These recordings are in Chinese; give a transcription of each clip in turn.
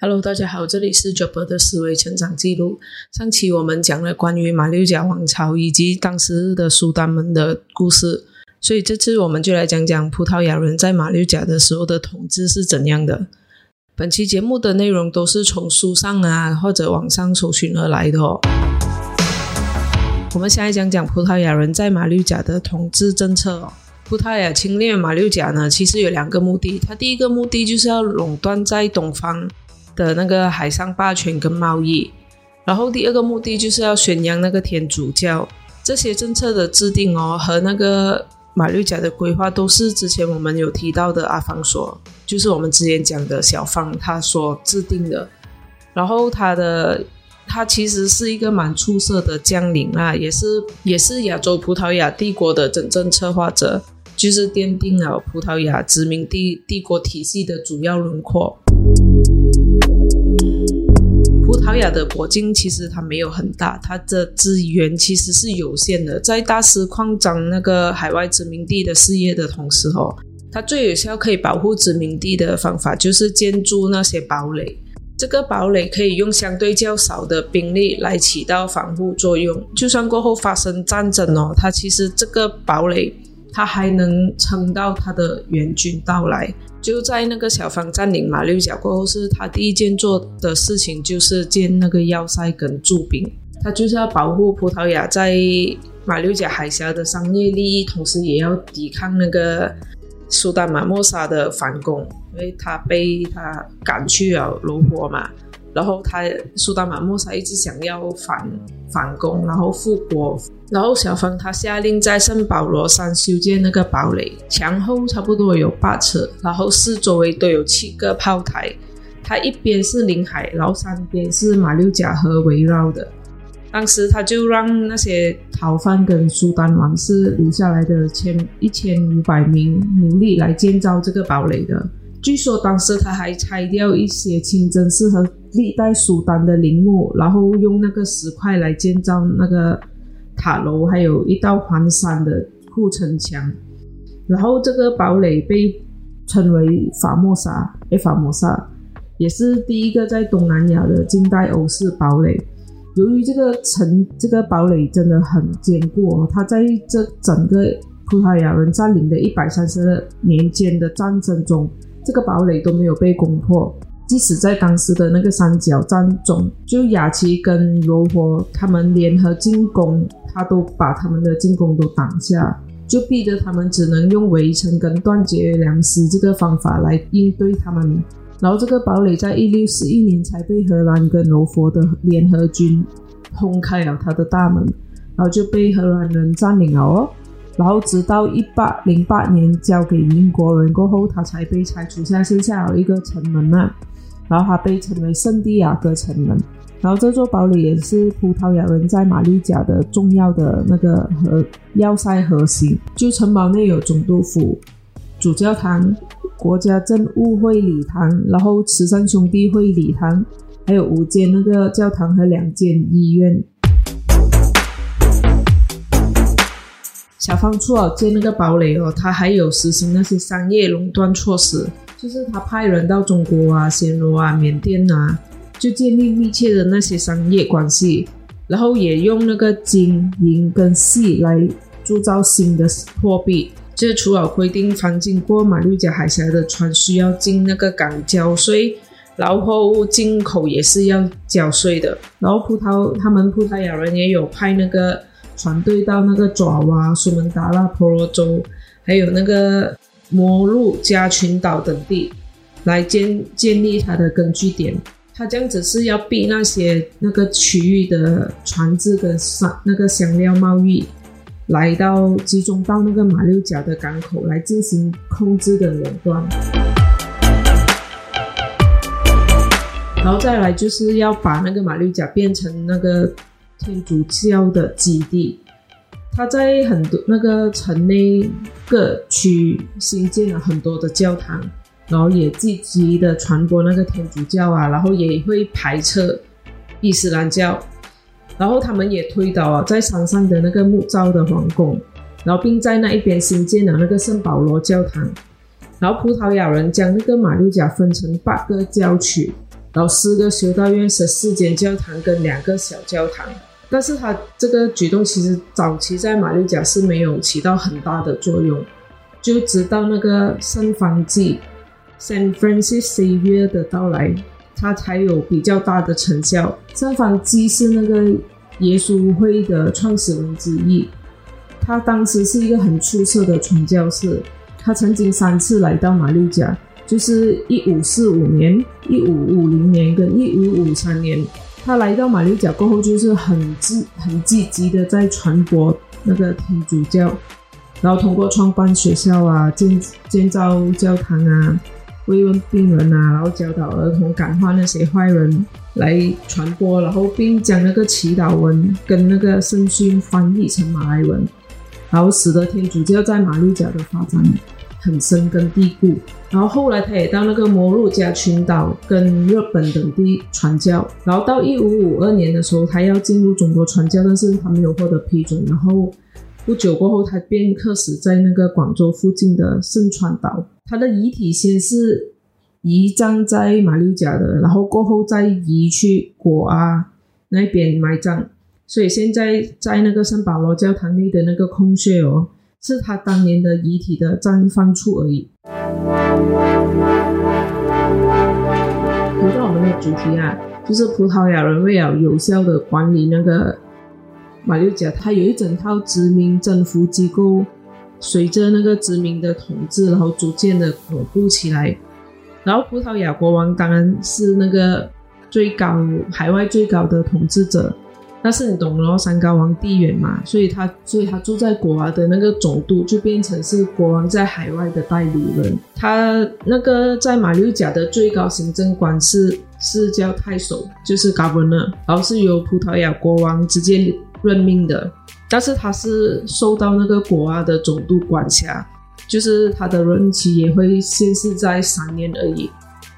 Hello，大家好，这里是 Job 的思维成长记录。上期我们讲了关于马六甲王朝以及当时的苏丹们的故事，所以这次我们就来讲讲葡萄牙人在马六甲的时候的统治是怎样的。本期节目的内容都是从书上啊或者网上搜寻而来的哦。我们先来讲讲葡萄牙人在马六甲的统治政策。葡萄牙侵略马六甲呢，其实有两个目的。它第一个目的就是要垄断在东方。的那个海上霸权跟贸易，然后第二个目的就是要宣扬那个天主教。这些政策的制定哦，和那个马六甲的规划都是之前我们有提到的阿方所，就是我们之前讲的小方他所制定的。然后他的他其实是一个蛮出色的将领啊，也是也是亚洲葡萄牙帝国的真正策划者，就是奠定了葡萄牙殖民地帝国体系的主要轮廓。葡萄牙的国境其实它没有很大，它的资源其实是有限的。在大肆扩张那个海外殖民地的事业的同时，哦，它最有效可以保护殖民地的方法就是建筑那些堡垒。这个堡垒可以用相对较少的兵力来起到防护作用，就算过后发生战争哦，它其实这个堡垒它还能撑到它的援军到来。就在那个小方占领马六甲过后，是他第一件做的事情，就是建那个要塞跟驻兵。他就是要保护葡萄牙在马六甲海峡的商业利益，同时也要抵抗那个苏丹马莫沙的反攻，因为他被他赶去了罗佛嘛。然后他苏丹马莫萨一直想要反反攻，然后复国。然后小方他下令在圣保罗山修建那个堡垒，墙厚差不多有八尺，然后四周围都有七个炮台。它一边是临海，然后三边是马六甲河围绕的。当时他就让那些逃犯跟苏丹王室留下来的千一千五百名奴隶来建造这个堡垒的。据说当时他还拆掉一些清真寺和历代苏丹的陵墓，然后用那个石块来建造那个塔楼，还有一道环山的护城墙。然后这个堡垒被称为法莫沙，诶，法莫沙也是第一个在东南亚的近代欧式堡垒。由于这个城这个堡垒真的很坚固，它在这整个葡萄牙人占领的一百三十年间的战争中。这个堡垒都没有被攻破，即使在当时的那个三角战中，就雅琪跟罗佛他们联合进攻，他都把他们的进攻都挡下，就逼得他们只能用围城跟断绝粮食这个方法来应对他们。然后这个堡垒在一六四一年才被荷兰跟罗佛的联合军轰开了他的大门，然后就被荷兰人占领了哦。然后直到一八零八年交给英国人过后，它才被拆除，现在剩下有一个城门啊。然后它被称为圣地亚哥城门。然后这座堡垒也是葡萄牙人在马六甲的重要的那个核要塞核心。就城堡内有总督府、主教堂、国家政务会礼堂，然后慈善兄弟会礼堂，还有五间那个教堂和两间医院。小方处哦建那个堡垒哦，他还有实行那些商业垄断措施，就是他派人到中国啊、暹罗啊、缅甸啊，就建立密切的那些商业关系，然后也用那个金银跟锡来铸造新的货币。就是除了规定凡经过马六甲海峡的船需要进那个港交税，然后进口也是要交税的。然后葡萄他们葡萄牙人也有派那个。船队到那个爪哇、苏门答腊、婆罗洲，还有那个摩鹿加群岛等地，来建建立它的根据点。它这样子是要避那些那个区域的船只跟商那个香料贸易，来到集中到那个马六甲的港口来进行控制的垄断。然后再来就是要把那个马六甲变成那个。天主教的基地，他在很多那个城内各区新建了很多的教堂，然后也积极的传播那个天主教啊，然后也会排斥伊斯兰教，然后他们也推倒啊在山上的那个木造的皇宫，然后并在那一边新建了那个圣保罗教堂，然后葡萄牙人将那个马六甲分成八个教区。然后四个修道院、十四间教堂跟两个小教堂。但是他这个举动其实早期在马六甲是没有起到很大的作用，就直到那个圣方济，San Francisco 的到来，他才有比较大的成效。圣方济是那个耶稣会的创始人之一，他当时是一个很出色的传教士。他曾经三次来到马六甲，就是一五四五年、一五五零年跟一五五三年。他来到马六甲过后，就是很积很积极的在传播那个天主教，然后通过创办学校啊、建建造教堂啊、慰问病人啊，然后教导儿童、感化那些坏人来传播，然后并将那个祈祷文跟那个圣训翻译成马来文，然后使得天主教在马六甲的发展。很深根蒂固，然后后来他也到那个摩鹿加群岛跟日本等地传教，然后到一五五二年的时候，他要进入中国传教，但是他没有获得批准，然后不久过后，他便客死在那个广州附近的圣川岛。他的遗体先是移葬在马六甲的，然后过后再移去果阿那边埋葬，所以现在在那个圣保罗教堂内的那个空穴哦。是他当年的遗体的绽放处而已。回到我们的主题啊，就是葡萄牙人为了有效的管理那个马六甲，它有一整套殖民征服机构，随着那个殖民的统治，然后逐渐的巩固起来。然后葡萄牙国王当然是那个最高海外最高的统治者。但是你懂咯，山高皇帝远嘛，所以他所以他住在国王的那个总督就变成是国王在海外的代理人。他那个在马六甲的最高行政官是是叫太守，就是 governor，然后是由葡萄牙国王直接任命的。但是他是受到那个国王的总督管辖，就是他的任期也会限制在三年而已。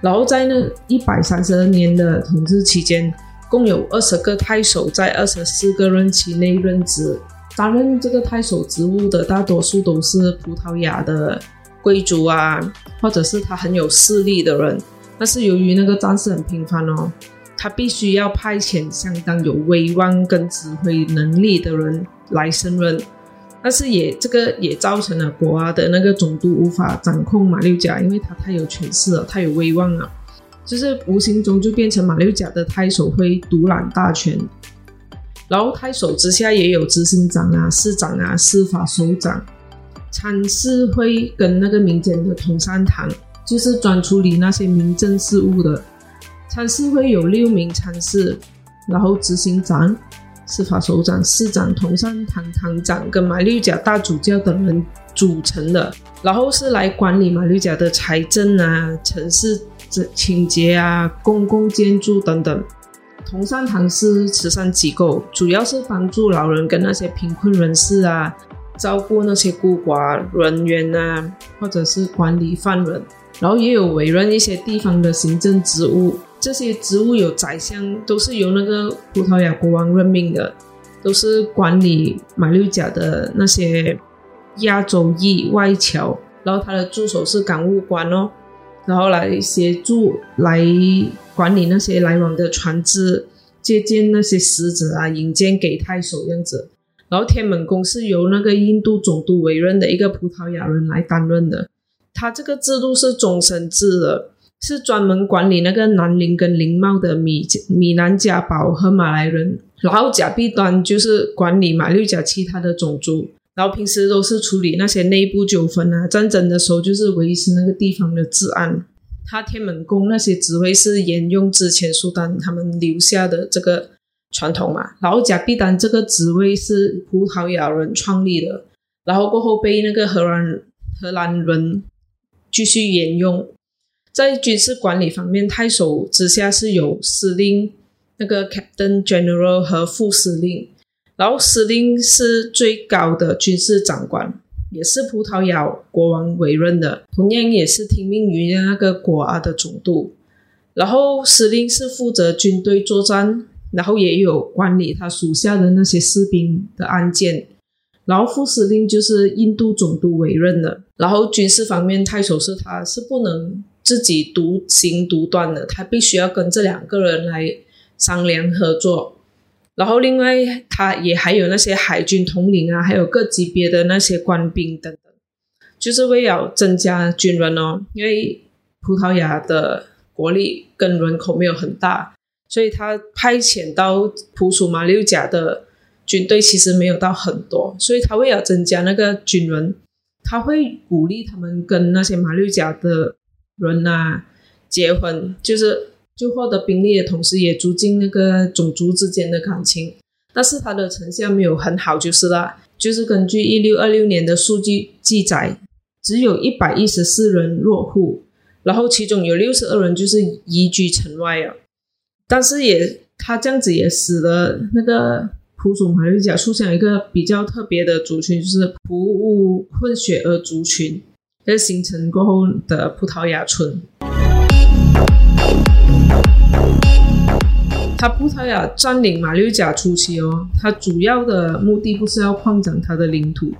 然后在那一百三十二年的统治期间。共有二十个太守在二十四个任期内任职，担任这个太守职务的大多数都是葡萄牙的贵族啊，或者是他很有势力的人。但是由于那个战事很频繁哦，他必须要派遣相当有威望跟指挥能力的人来升任。但是也这个也造成了国阿的那个总督无法掌控马六甲，因为他太有权势了，太有威望了。就是无形中就变成马六甲的太守会独揽大权，然后太守之下也有执行长啊、市长啊、司法首长、参事会跟那个民间的同善堂，就是专处理那些民政事务的。参事会有六名参事，然后执行长、司法首长、市长、同善堂堂长跟马六甲大主教等人组成的，然后是来管理马六甲的财政啊、城市。清洁啊，公共建筑等等。同善堂是慈善机构，主要是帮助老人跟那些贫困人士啊，照顾那些孤寡人员啊，或者是管理犯人。然后也有委任一些地方的行政职务，这些职务有宰相，都是由那个葡萄牙国王任命的，都是管理马六甲的那些亚洲裔外侨。然后他的助手是港务官哦。然后来协助来管理那些来往的船只，接见那些使者啊，引荐给太守这样子。然后天门宫是由那个印度总督委任的一个葡萄牙人来担任的。他这个制度是终身制的，是专门管理那个南宁跟林茂的米米南加堡和马来人。然后甲币端就是管理马六甲其他的种族。然后平时都是处理那些内部纠纷啊，战争的时候就是维持那个地方的治安。他天门宫那些职位是沿用之前苏丹他们留下的这个传统嘛。然后贾必丹这个职位是葡萄牙人创立的，然后过后被那个荷兰荷兰人继续沿用。在军事管理方面，太守之下是有司令、那个 Captain General 和副司令。然后司令是最高的军事长官，也是葡萄牙国王委任的，同样也是听命于那个国阿的总督。然后司令是负责军队作战，然后也有管理他属下的那些士兵的案件。然后副司令就是印度总督委任的。然后军事方面，太守是他是不能自己独行独断的，他必须要跟这两个人来商量合作。然后另外，他也还有那些海军统领啊，还有各级别的那些官兵等等，就是为了增加军人哦。因为葡萄牙的国力跟人口没有很大，所以他派遣到普属马六甲的军队其实没有到很多，所以他为了增加那个军人，他会鼓励他们跟那些马六甲的人啊结婚，就是。就获得兵力的同时，也促进那个种族之间的感情，但是它的成效没有很好，就是了。就是根据一六二六年的数据记载，只有一百一十四人落户，然后其中有六十二人就是移居城外了。但是也他这样子也使得那个普属马六甲出现一个比较特别的族群，就是普乌混血儿族群，在形成过后的葡萄牙村。他葡萄牙占领马六甲初期哦，他主要的目的不是要扩展他的领土，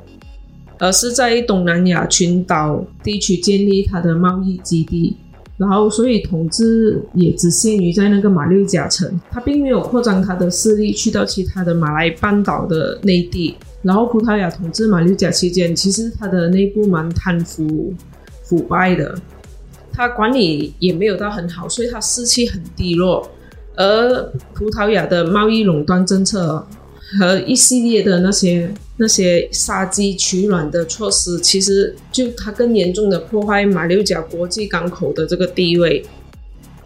而是在东南亚群岛地区建立他的贸易基地。然后，所以统治也只限于在那个马六甲城，他并没有扩张他的势力去到其他的马来半岛的内地。然后，葡萄牙统治马六甲期间，其实他的内部蛮贪腐腐败的。他管理也没有到很好，所以他士气很低落。而葡萄牙的贸易垄断政策和一系列的那些那些杀鸡取卵的措施，其实就它更严重的破坏马六甲国际港口的这个地位。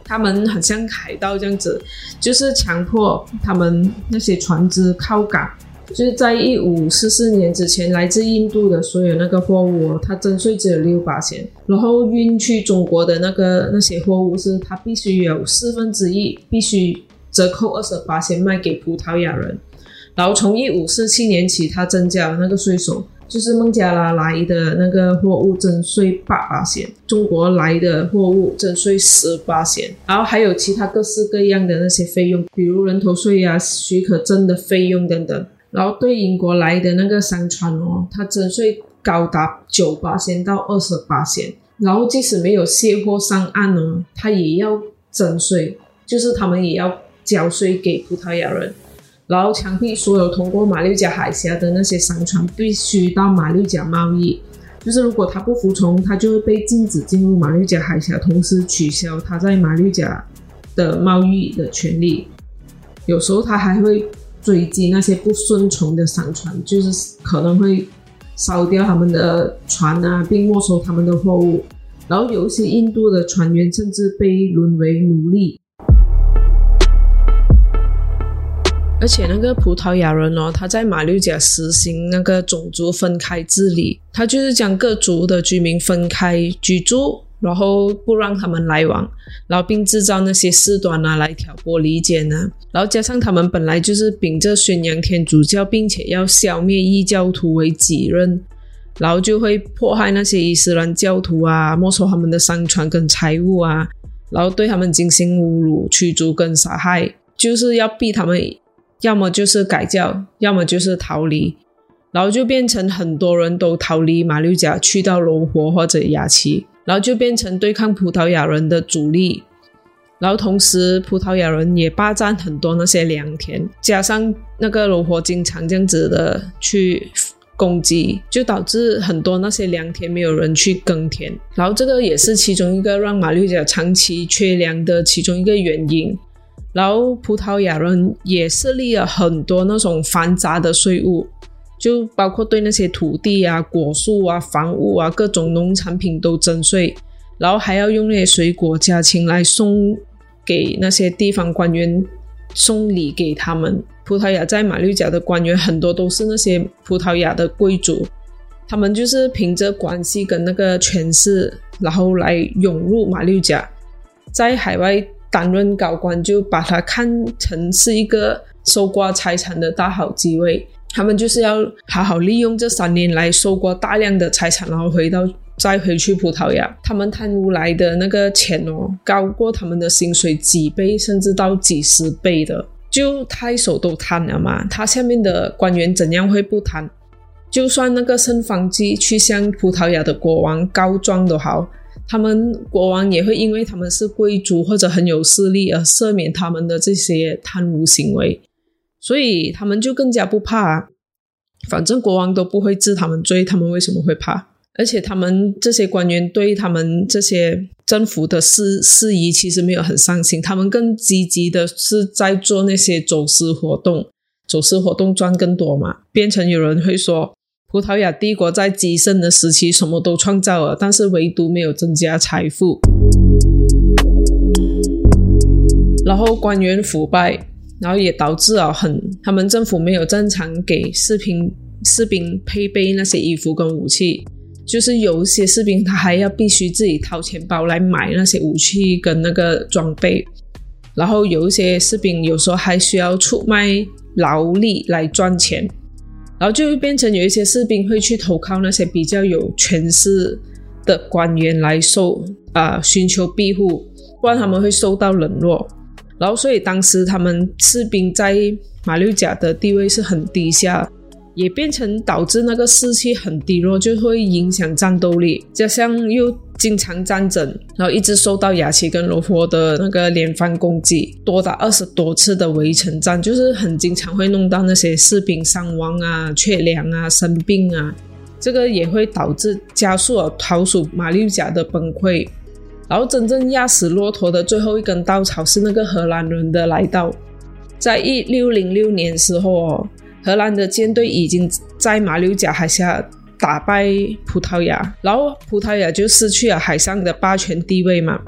他们很像海盗这样子，就是强迫他们那些船只靠港。就是在一五四四年之前，来自印度的所有那个货物，它征税只有六八千，然后运去中国的那个那些货物是它必须有四分之一必须折扣二十八千卖给葡萄牙人，然后从一五四七年起，它增加了那个税收，就是孟加拉来的那个货物征税八八千，中国来的货物征税十八千，然后还有其他各式各样的那些费用，比如人头税啊、许可证的费用等等。然后对英国来的那个商船哦，它征税高达九八仙到二十八仙，然后即使没有卸货上岸呢，它也要征税，就是他们也要交税给葡萄牙人，然后强迫所有通过马六甲海峡的那些商船必须到马六甲贸易，就是如果他不服从，他就会被禁止进入马六甲海峡，同时取消他在马六甲的贸易的权利，有时候他还会。追击那些不顺从的商船，就是可能会烧掉他们的船啊，并没收他们的货物。然后有一些印度的船员甚至被沦为奴隶。而且那个葡萄牙人哦，他在马六甲实行那个种族分开治理，他就是将各族的居民分开居住。然后不让他们来往，然后并制造那些事端啊来挑拨离间呢。然后加上他们本来就是秉着宣扬天主教，并且要消灭异教徒为己任，然后就会迫害那些伊斯兰教徒啊，没收他们的商船跟财物啊，然后对他们进行侮辱、驱逐跟杀害，就是要逼他们要么就是改教，要么就是逃离，然后就变成很多人都逃离马六甲，去到罗活或者雅琪。然后就变成对抗葡萄牙人的主力，然后同时葡萄牙人也霸占很多那些良田，加上那个罗活经常这样子的去攻击，就导致很多那些良田没有人去耕田，然后这个也是其中一个让马六甲长期缺粮的其中一个原因。然后葡萄牙人也设立了很多那种繁杂的税务。就包括对那些土地啊、果树啊、房屋啊、各种农产品都征税，然后还要用那些水果、家禽来送给那些地方官员送礼给他们。葡萄牙在马六甲的官员很多都是那些葡萄牙的贵族，他们就是凭着关系跟那个权势，然后来涌入马六甲，在海外担任高官，就把它看成是一个收刮财产的大好机会。他们就是要好好利用这三年来收刮大量的财产，然后回到再回去葡萄牙。他们贪污来的那个钱哦，高过他们的薪水几倍，甚至到几十倍的。就太守都贪了嘛，他下面的官员怎样会不贪？就算那个圣方济去向葡萄牙的国王告状都好，他们国王也会因为他们是贵族或者很有势力而赦免他们的这些贪污行为，所以他们就更加不怕。反正国王都不会治他们罪，他们为什么会怕？而且他们这些官员对他们这些政府的事事宜其实没有很上心，他们更积极的是在做那些走私活动，走私活动赚更多嘛。变成有人会说，葡萄牙帝国在极盛的时期什么都创造了，但是唯独没有增加财富。然后官员腐败，然后也导致了很他们政府没有正常给士兵士兵配备那些衣服跟武器。就是有一些士兵，他还要必须自己掏钱包来买那些武器跟那个装备，然后有一些士兵有时候还需要出卖劳力来赚钱，然后就会变成有一些士兵会去投靠那些比较有权势的官员来受啊寻求庇护，不然他们会受到冷落，然后所以当时他们士兵在马六甲的地位是很低下。也变成导致那个士气很低落，就会影响战斗力。加上又经常战争，然后一直受到雅琪跟罗佛的那个连番攻击，多达二十多次的围城战，就是很经常会弄到那些士兵伤亡啊、缺粮啊、生病啊。这个也会导致加速了逃属马六甲的崩溃。然后真正压死骆驼的最后一根稻草是那个荷兰人的来到，在一六零六年时候哦。荷兰的舰队已经在马六甲海峡打败葡萄牙，然后葡萄牙就失去了海上的霸权地位嘛。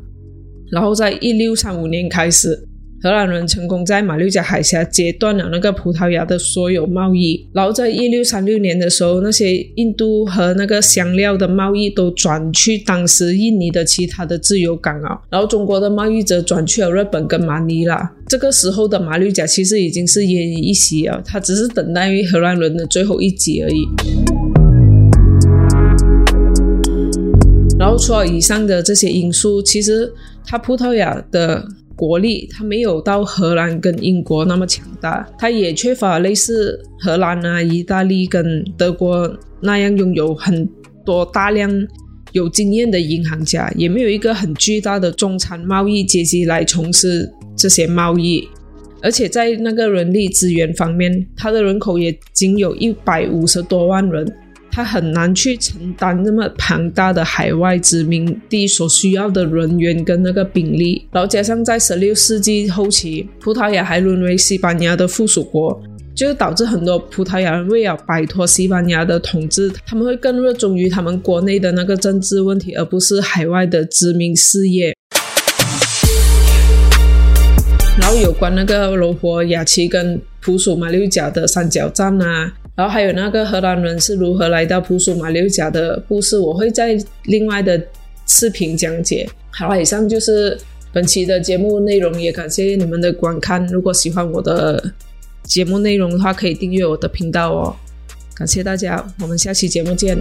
然后在一六三五年开始。荷兰人成功在马六甲海峡截断了那个葡萄牙的所有贸易，然后在一六三六年的时候，那些印度和那个香料的贸易都转去当时印尼的其他的自由港啊，然后中国的贸易则转去了日本跟马尼拉。这个时候的马六甲其实已经是奄奄一息了，它只是等待于荷兰人的最后一击而已。然后除了以上的这些因素，其实它葡萄牙的。国力它没有到荷兰跟英国那么强大，它也缺乏类似荷兰啊、意大利跟德国那样拥有很多大量有经验的银行家，也没有一个很巨大的中产贸易阶级来从事这些贸易，而且在那个人力资源方面，它的人口也仅有一百五十多万人。他很难去承担那么庞大的海外殖民地所需要的人员跟那个兵力，然后加上在十六世纪后期，葡萄牙还沦为西班牙的附属国，就导致很多葡萄牙人为了摆脱西班牙的统治，他们会更热衷于他们国内的那个政治问题，而不是海外的殖民事业。然后有关那个罗伯、雅奇跟普属马六甲的三角战啊。然后还有那个荷兰人是如何来到普苏马六甲的故事，我会在另外的视频讲解。好了，以上就是本期的节目内容，也感谢你们的观看。如果喜欢我的节目内容的话，可以订阅我的频道哦。感谢大家，我们下期节目见。